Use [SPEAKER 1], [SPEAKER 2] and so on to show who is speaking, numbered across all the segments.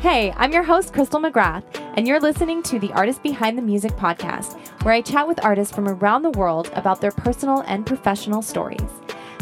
[SPEAKER 1] Hey, I'm your host, Crystal McGrath, and you're listening to the Artist Behind the Music podcast, where I chat with artists from around the world about their personal and professional stories.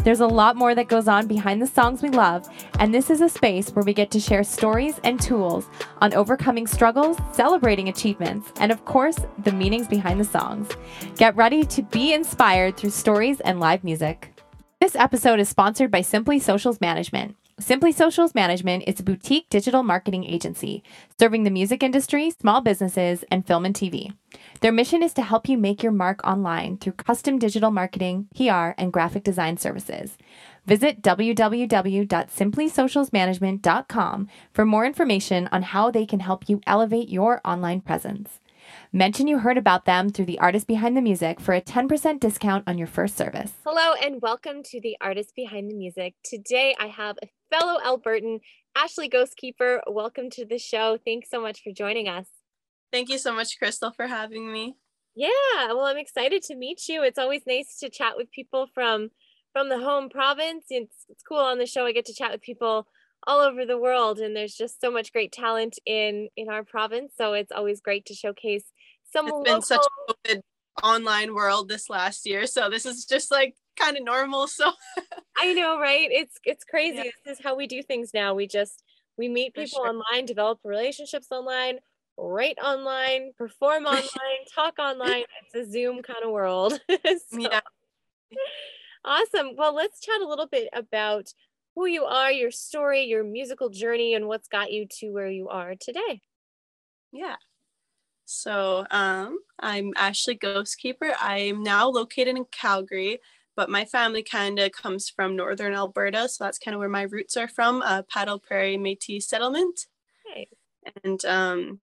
[SPEAKER 1] There's a lot more that goes on behind the songs we love, and this is a space where we get to share stories and tools on overcoming struggles, celebrating achievements, and of course, the meanings behind the songs. Get ready to be inspired through stories and live music. This episode is sponsored by Simply Socials Management. Simply Socials Management is a boutique digital marketing agency serving the music industry, small businesses, and film and TV. Their mission is to help you make your mark online through custom digital marketing, PR, and graphic design services. Visit www.simplysocialsmanagement.com for more information on how they can help you elevate your online presence. Mention you heard about them through the Artist Behind the Music for a 10% discount on your first service. Hello, and welcome to the Artist Behind the Music. Today I have a fellow Albertan, Ashley Ghostkeeper. Welcome to the show. Thanks so much for joining us.
[SPEAKER 2] Thank you so much, Crystal, for having me.
[SPEAKER 1] Yeah, well, I'm excited to meet you. It's always nice to chat with people from from the home province. It's, it's cool on the show. I get to chat with people all over the world, and there's just so much great talent in in our province. So it's always great to showcase some.
[SPEAKER 2] It's
[SPEAKER 1] local...
[SPEAKER 2] been such a COVID online world this last year, so this is just like kind of normal. So
[SPEAKER 1] I know, right? It's it's crazy. Yeah. This is how we do things now. We just we meet people sure. online, develop relationships online, write online, perform online, talk online. It's a Zoom kind of world. so, yeah. Awesome. Well, let's chat a little bit about who you are, your story, your musical journey, and what's got you to where you are today.
[SPEAKER 2] Yeah. So um, I'm Ashley Ghostkeeper. I'm now located in Calgary but my family kind of comes from northern Alberta, so that's kind of where my roots are from, uh, Paddle Prairie Métis settlement.
[SPEAKER 1] Hey.
[SPEAKER 2] And um,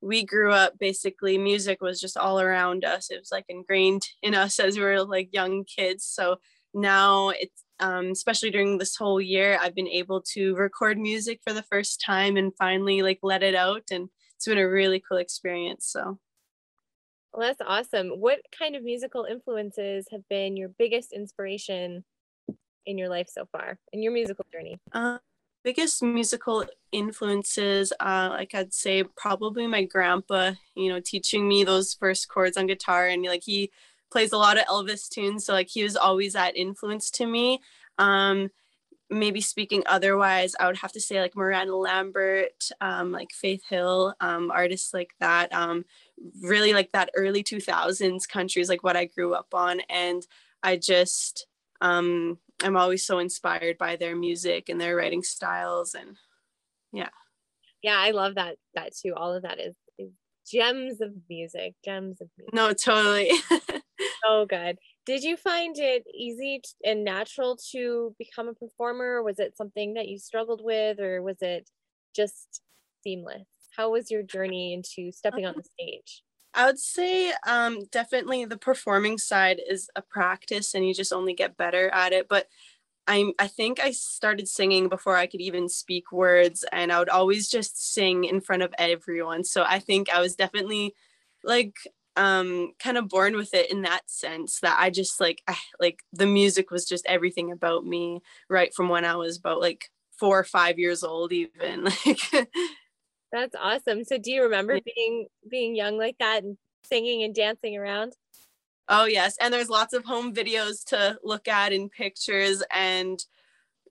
[SPEAKER 2] we grew up basically music was just all around us. It was like ingrained in us as we were like young kids. So now it's um, especially during this whole year, I've been able to record music for the first time and finally like let it out, and it's been a really cool experience. So
[SPEAKER 1] well, that's awesome. What kind of musical influences have been your biggest inspiration in your life so far, in your musical journey?
[SPEAKER 2] Uh, biggest musical influences, uh, like I'd say, probably my grandpa. You know, teaching me those first chords on guitar, and like he plays a lot of Elvis tunes, so like he was always that influence to me. Um, maybe speaking otherwise, I would have to say like Miranda Lambert, um, like Faith Hill, um, artists like that. Um, really like that early 2000s country is like what I grew up on. And I just, um, I'm always so inspired by their music and their writing styles. And yeah.
[SPEAKER 1] Yeah, I love that, that too. All of that is, is gems of music, gems of music.
[SPEAKER 2] No, totally.
[SPEAKER 1] so good. Did you find it easy and natural to become a performer? Was it something that you struggled with, or was it just seamless? how was your journey into stepping on the stage?
[SPEAKER 2] I would say um, definitely the performing side is a practice and you just only get better at it. But I'm I think I started singing before I could even speak words and I would always just sing in front of everyone. So I think I was definitely like um kind of born with it in that sense that I just like I, like the music was just everything about me right from when I was about like 4 or 5 years old even like
[SPEAKER 1] that's awesome. So do you remember being being young like that and singing and dancing around?
[SPEAKER 2] Oh yes, and there's lots of home videos to look at and pictures and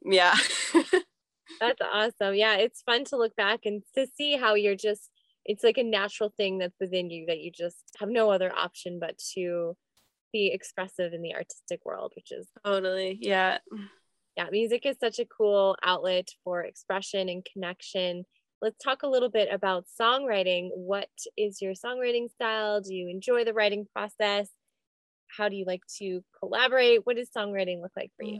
[SPEAKER 2] yeah.
[SPEAKER 1] that's awesome. Yeah, it's fun to look back and to see how you're just it's like a natural thing that's within you that you just have no other option but to be expressive in the artistic world, which is
[SPEAKER 2] totally, yeah.
[SPEAKER 1] Yeah, music is such a cool outlet for expression and connection let's talk a little bit about songwriting. What is your songwriting style? Do you enjoy the writing process? How do you like to collaborate? What does songwriting look like for you?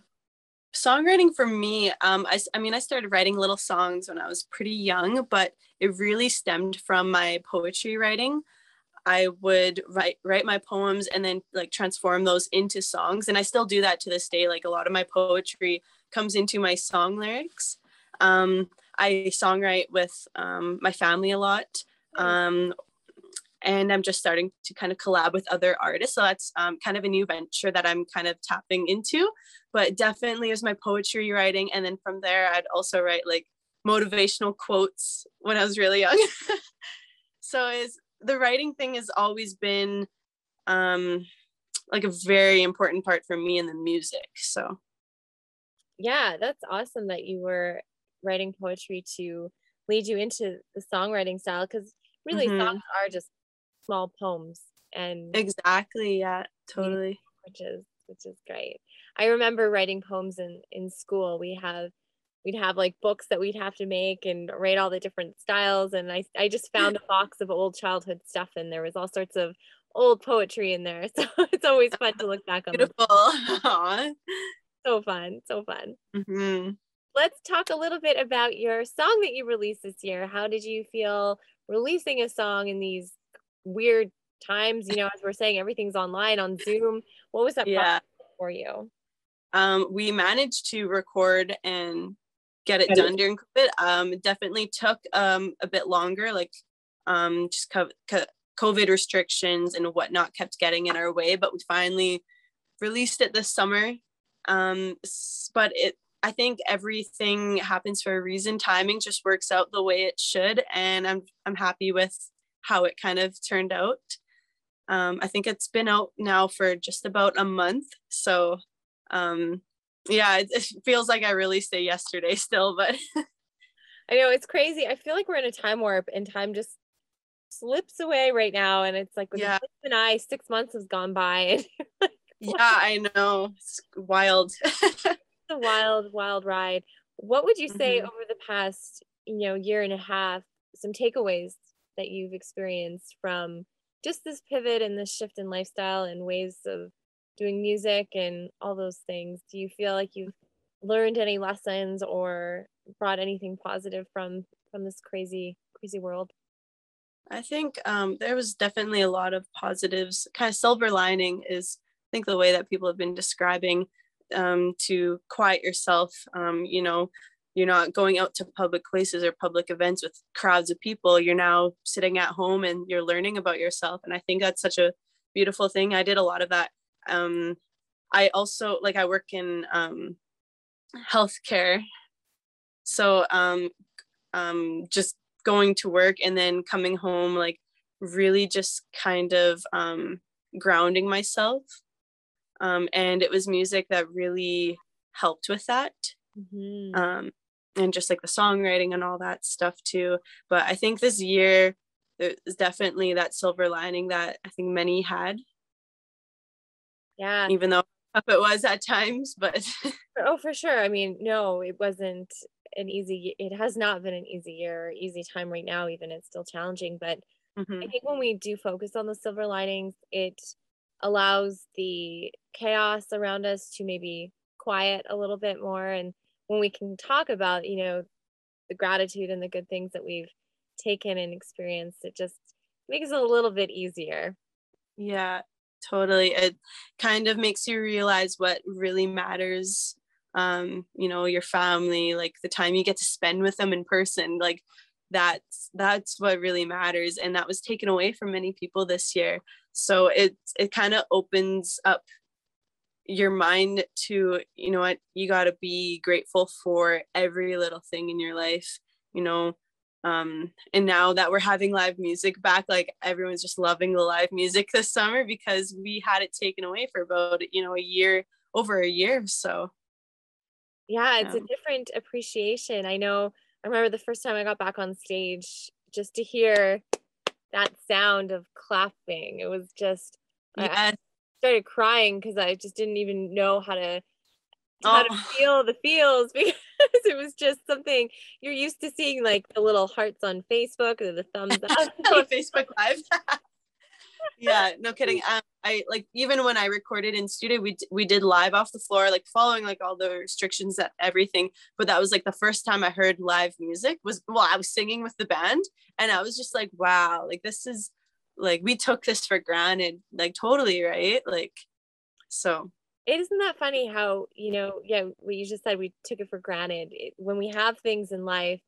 [SPEAKER 2] Songwriting for me, um, I, I mean, I started writing little songs when I was pretty young, but it really stemmed from my poetry writing. I would write write my poems and then like transform those into songs, and I still do that to this day. Like a lot of my poetry comes into my song lyrics. Um, I songwrite with um, my family a lot. And I'm just starting to kind of collab with other artists. So that's um, kind of a new venture that I'm kind of tapping into. But definitely is my poetry writing. And then from there, I'd also write like motivational quotes when I was really young. so is the writing thing has always been um like a very important part for me in the music. So
[SPEAKER 1] yeah, that's awesome that you were writing poetry to lead you into the songwriting style because really mm-hmm. songs are just small poems and
[SPEAKER 2] exactly yeah totally.
[SPEAKER 1] which is which is great. I remember writing poems in in school. We have we'd have like books that we'd have to make and write all the different styles and i i just found a box of old childhood stuff and there was all sorts of old poetry in there. So it's always fun to look back on
[SPEAKER 2] beautiful.
[SPEAKER 1] So fun so fun.
[SPEAKER 2] Mm-hmm.
[SPEAKER 1] let's talk a little bit about your song that you released this year. How did you feel releasing a song in these weird times you know as we're saying everything's online on zoom. What was that yeah. for you?
[SPEAKER 2] Um, we managed to record and get it done during covid. Um, it definitely took um, a bit longer like um, just co- co- covid restrictions and whatnot kept getting in our way but we finally released it this summer. Um, but it I think everything happens for a reason. Timing just works out the way it should, and I'm I'm happy with how it kind of turned out. Um, I think it's been out now for just about a month. So, um, yeah, it, it feels like I released it yesterday still, but
[SPEAKER 1] I know it's crazy. I feel like we're in a time warp and time just slips away right now. And it's like with
[SPEAKER 2] yeah.
[SPEAKER 1] and I, six months has gone by.
[SPEAKER 2] And yeah, I know. It's wild.
[SPEAKER 1] it's a wild, wild ride. What would you say mm-hmm. over the past, you know, year and a half, some takeaways that you've experienced from just this pivot and this shift in lifestyle and ways of doing music and all those things. Do you feel like you've learned any lessons or brought anything positive from from this crazy crazy world?
[SPEAKER 2] I think um, there was definitely a lot of positives. Kind of silver lining is i think the way that people have been describing um, to quiet yourself um, you know you're not going out to public places or public events with crowds of people. You're now sitting at home and you're learning about yourself. And i think that's such a beautiful thing. I did a lot of that. Um, i also like i work in um, healthcare. So um, um, just going to work and then coming home like really just kind of um, grounding myself. Um, and it was music that really helped with that.
[SPEAKER 1] Mm-hmm.
[SPEAKER 2] um, and just like the songwriting and all that stuff too. But I think this year there's definitely that silver lining that I think many had.
[SPEAKER 1] Yeah.
[SPEAKER 2] Even though it was at times, but
[SPEAKER 1] oh, for sure. I mean, no, it wasn't an easy. It has not been an easy year, easy time right now. Even it's still challenging, but
[SPEAKER 2] mm-hmm.
[SPEAKER 1] I think when we do focus on the silver linings, it allows the chaos around us to maybe quiet a little bit more and when we can talk about you know the gratitude and the good things that we've taken and experienced it just makes it a little bit easier.
[SPEAKER 2] Yeah totally. It kind of makes you realize what really matters um you know your family like the time you get to spend with them in person like that's that's what really matters and that was taken away from many people this year. So it it kind of opens up your mind to you know what you got to be grateful for every little thing in your life you know um and now that we're having live music back like everyone's just loving the live music this summer because we had it taken away for about you know a year over a year so.
[SPEAKER 1] Yeah it's a different appreciation. I know i remember the first time i got back on stage just to hear that sound of clapping it was just
[SPEAKER 2] yes. I,
[SPEAKER 1] started crying because I just didn't even know how to how oh. to feel the feels because it was just something you're used to seeing like the little hearts on Facebook or the thumbs up
[SPEAKER 2] on Facebook Live. yeah, no kidding. Um, I like even when I recorded in studio, we we did live off the floor, like following like all the restrictions that everything. But that was like the first time I heard live music. Was well, I was singing with the band, and I was just like, wow, like this is like we took this for granted like totally right? Like so.
[SPEAKER 1] It isn't that funny how you know yeah what you just said we took it for granted. It, when we have things in life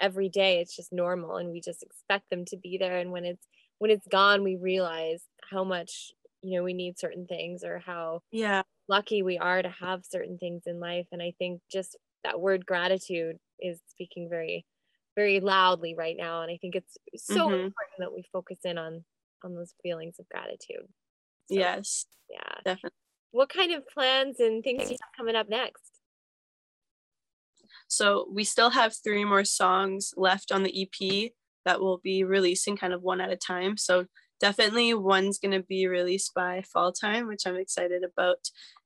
[SPEAKER 1] every day it's just normal and we just expect them to be there. And when it's when it's gone we realize how much you know we need certain things or how
[SPEAKER 2] yeah.
[SPEAKER 1] lucky we are to have certain things in life. And i think just that word gratitude is speaking very very loudly right now and i think it's so mm-hmm. important that we focus in on on those feelings of gratitude.
[SPEAKER 2] So, yes.
[SPEAKER 1] yeah.
[SPEAKER 2] Definitely.
[SPEAKER 1] What kind of plans and things do you have coming up next?
[SPEAKER 2] So we still have three more songs left on the ep that we'll be releasing kind of one at a time. So definitely one's going to be released by fall time which i'm excited about.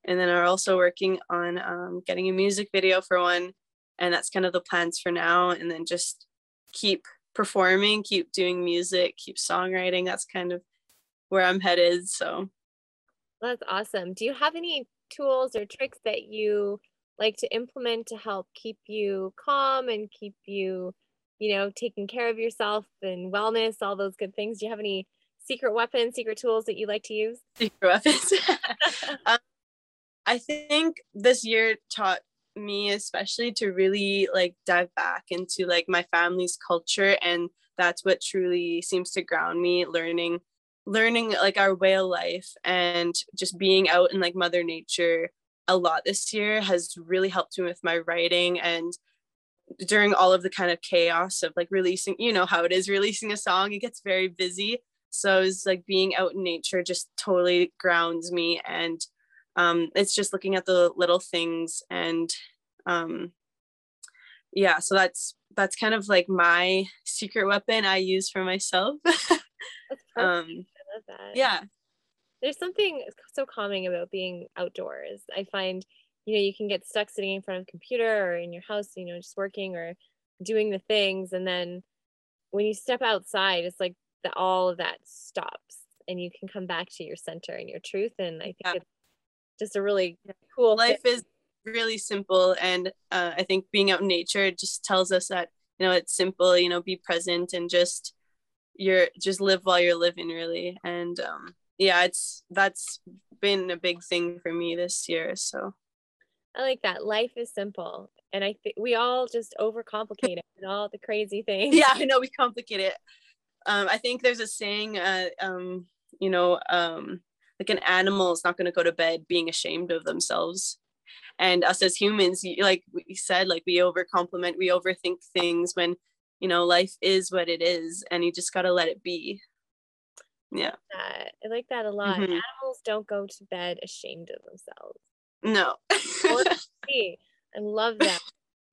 [SPEAKER 2] And then are also working on um, getting a music video for one and that's kind of the plans for now and then just keep performing keep doing music keep songwriting that's kind of where i'm headed so.
[SPEAKER 1] That's awesome. Do you have any tools or tricks that you like to implement to help keep you calm and keep you you know taking care of yourself and wellness all those good things? Do you have any secret weapons secret tools that you like to use?
[SPEAKER 2] Secret weapons. Um, i think this year taught me especially to really like dive back into like my family's culture and that's what truly seems to ground me learning learning like our way of life and just being out in like mother nature a lot this year has really helped me with my writing and during all of the kind of chaos of like releasing you know how it is releasing a song it gets very busy. So it's like being out in nature just totally grounds me and um, it's just looking at the little things and um, yeah so that's that's kind of like my secret weapon i use for myself
[SPEAKER 1] um, I love that.
[SPEAKER 2] yeah
[SPEAKER 1] there's something so calming about being outdoors i find you know you can get stuck sitting in front of a computer or in your house you know just working or doing the things and then when you step outside it's like that all of that stops and you can come back to your center and your truth and i think yeah. it's just a really cool
[SPEAKER 2] life is really simple and uh, i think being out in nature just tells us that you know it's simple you know be present and just you're just live while you're living really. And um yeah it's that's been a big thing for me this year so.
[SPEAKER 1] I like that. Life is simple and i think we all just overcomplicate it and all the crazy things.
[SPEAKER 2] Yeah i know we complicate it. Um i think there's a saying uh um you know um like an animal is not going to go to bed being ashamed of themselves. And us as humans like we said like we overcompliment we overthink things when you know life is what it is and you just got to let it be. Yeah.
[SPEAKER 1] I like that. A lot. Mm-hmm. animals don't go to bed ashamed of themselves.
[SPEAKER 2] No.
[SPEAKER 1] I love that.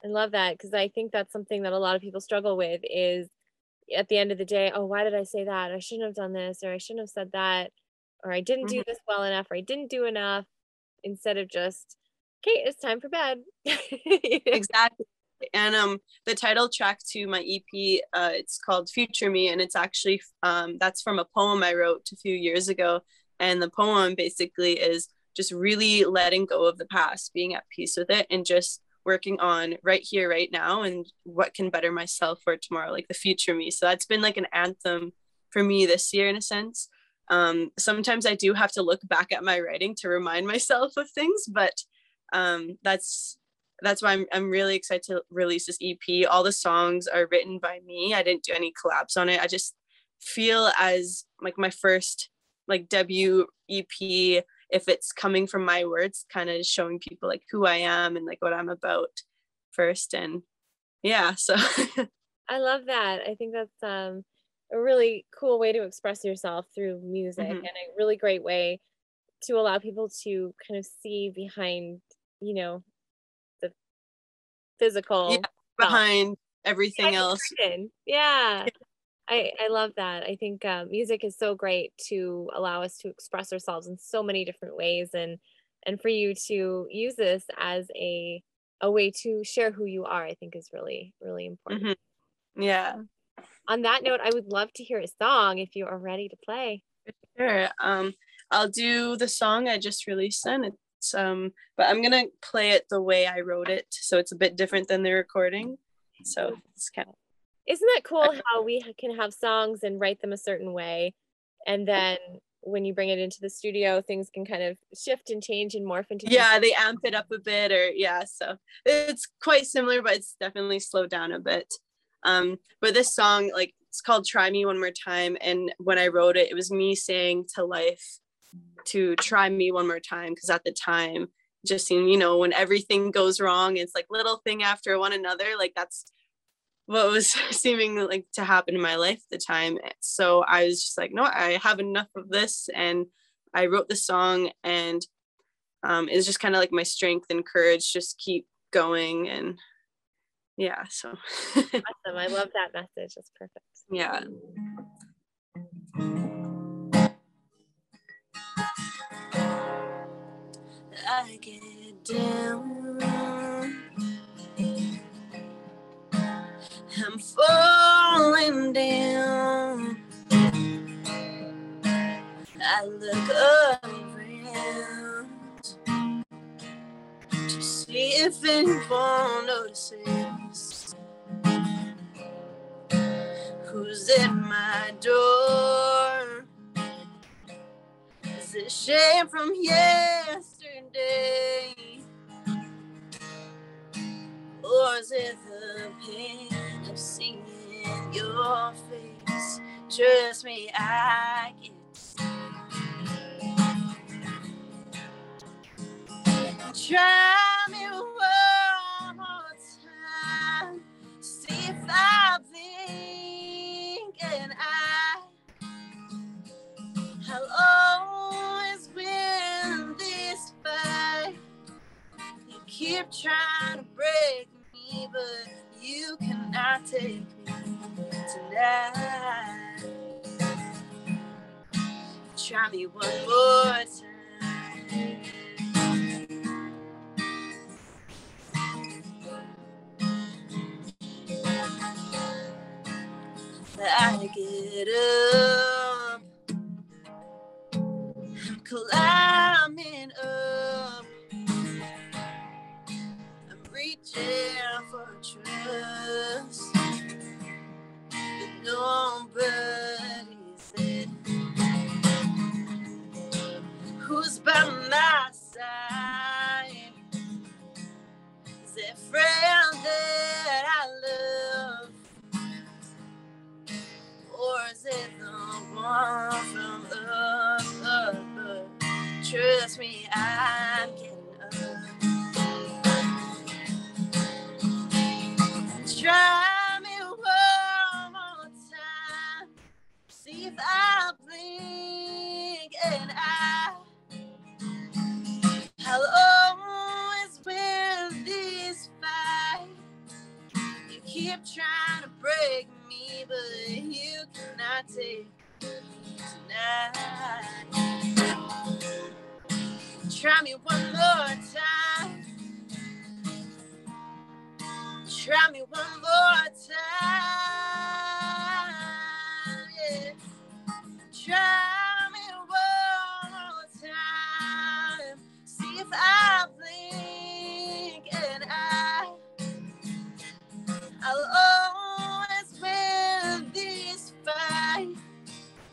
[SPEAKER 1] I love that because i think that's something that a lot of people struggle with is at the end of the day oh why did i say that? I shouldn't have done this or i shouldn't have said that or i didn't mm-hmm. do this well enough or i didn't do enough instead of just okay it's time for bed.
[SPEAKER 2] Exactly. And um the title track to my ep uh it's called future me and it's actually um that's from a poem i wrote a few years ago and the poem basically is just really letting go of the past being at peace with it and just working on right here right now and what can better myself for tomorrow like the future me. So that's been like an anthem for me this year in a sense um sometimes i do have to look back at my writing to remind myself of things but um, that's that's why I'm, I'm really excited to release this EP. All the songs are written by me. I didn't do any collabs on it. I just feel as like my first like debut EP, if it's coming from my words, kind of showing people like who I am and like what I'm about first. And yeah, so
[SPEAKER 1] I love that. I think that's um a really cool way to express yourself through music mm-hmm. and a really great way to allow people to kind of see behind you know the physical yeah,
[SPEAKER 2] behind everything else
[SPEAKER 1] yeah I, I love that. I think uh, music is so great to allow us to express ourselves in so many different ways, and and for you to use this as a a way to share who you are, I think is really really important.
[SPEAKER 2] Mm-hmm. Yeah.
[SPEAKER 1] On that note, I would love to hear a song if you are ready to play.
[SPEAKER 2] Sure. Um, I'll do the song I just released. Then It's um but i'm gonna play it the way i wrote it so it's a bit different than the recording so it's kind of
[SPEAKER 1] isn't that cool how we can have songs and write them a certain way and then when you bring it into the studio things can kind of shift and change and morph into
[SPEAKER 2] yeah they amp it up a bit or yeah so it's quite similar but it's definitely slowed down a bit um but this song like it's called try me one more time and when i wrote it it was me saying to life to try me one more time because at the time just seem you know when everything goes wrong it's like little thing after one another like that's what was seeming like to happen in my life at the time. So i was just like no i have enough of this and i wrote the song and um, it's just kind of like my strength and courage just keep going and yeah so
[SPEAKER 1] awesome i love that message it's perfect
[SPEAKER 2] yeah I get down. I'm falling down. I look around to see if anyone notices at my door. Is it shame from yesterday? Or is it the pain of seeing your face? Trust me, I get Try keep trying to break me, but you cannot take me tonight. Try me one more time. I get up, I'm climbing I'll always win this fight.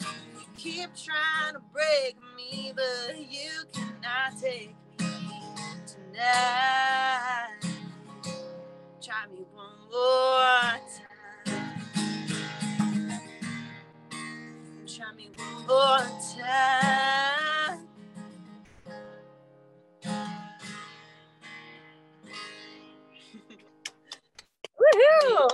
[SPEAKER 2] You keep trying to break me, but you cannot take me tonight. Try me one more time. Try me one more time.
[SPEAKER 1] Woohoo!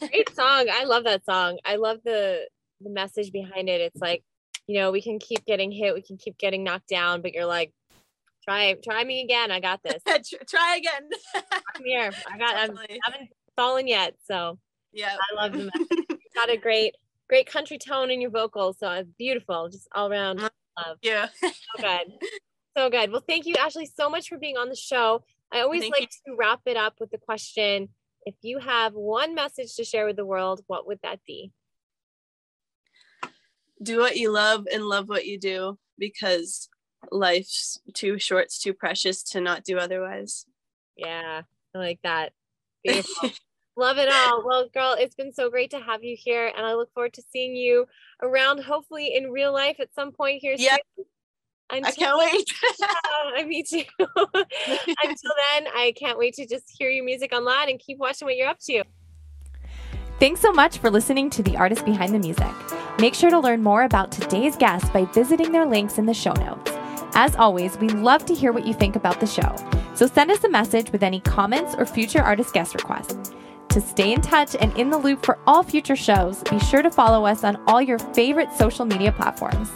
[SPEAKER 1] Great song. I love that song. I love the the message behind it. It's like, you know, we can keep getting hit, we can keep getting knocked down, but you're like, try try me again. I got this.
[SPEAKER 2] Try again.
[SPEAKER 1] I'm here. I got I'm, I haven't fallen yet. So
[SPEAKER 2] yeah.
[SPEAKER 1] I love the message. you got a great, great country tone in your vocals. So it's beautiful. Just all around uh-huh. love.
[SPEAKER 2] Yeah.
[SPEAKER 1] So good. So good. Well, thank you, Ashley, so much for being on the show. I always
[SPEAKER 2] Thank
[SPEAKER 1] like to wrap it up with the question if you have one message to share with the world, what would that be?
[SPEAKER 2] do what you love and love what you do because life's too short, it's too precious to not do otherwise.
[SPEAKER 1] Yeah, I like that. Beautiful. Love it all. Well, girl, it's been so great to have you here, and I look forward to seeing you around, hopefully in real life at some point here
[SPEAKER 2] Yeah.
[SPEAKER 1] soon.
[SPEAKER 2] I
[SPEAKER 1] Until,
[SPEAKER 2] can't wait.
[SPEAKER 1] Yeah, me too. Until then, I can't wait to just hear your music online and keep watching what you're up to.
[SPEAKER 3] Thanks so much for listening to The Artist Behind the Music. Make sure to learn more about today's guest by visiting their links in the show notes. As always, we love to hear what you think about the show. So send us a message with any comments or future artist guest requests. To stay in touch and in the loop for all future shows, be sure to follow us on all your favorite social media platforms.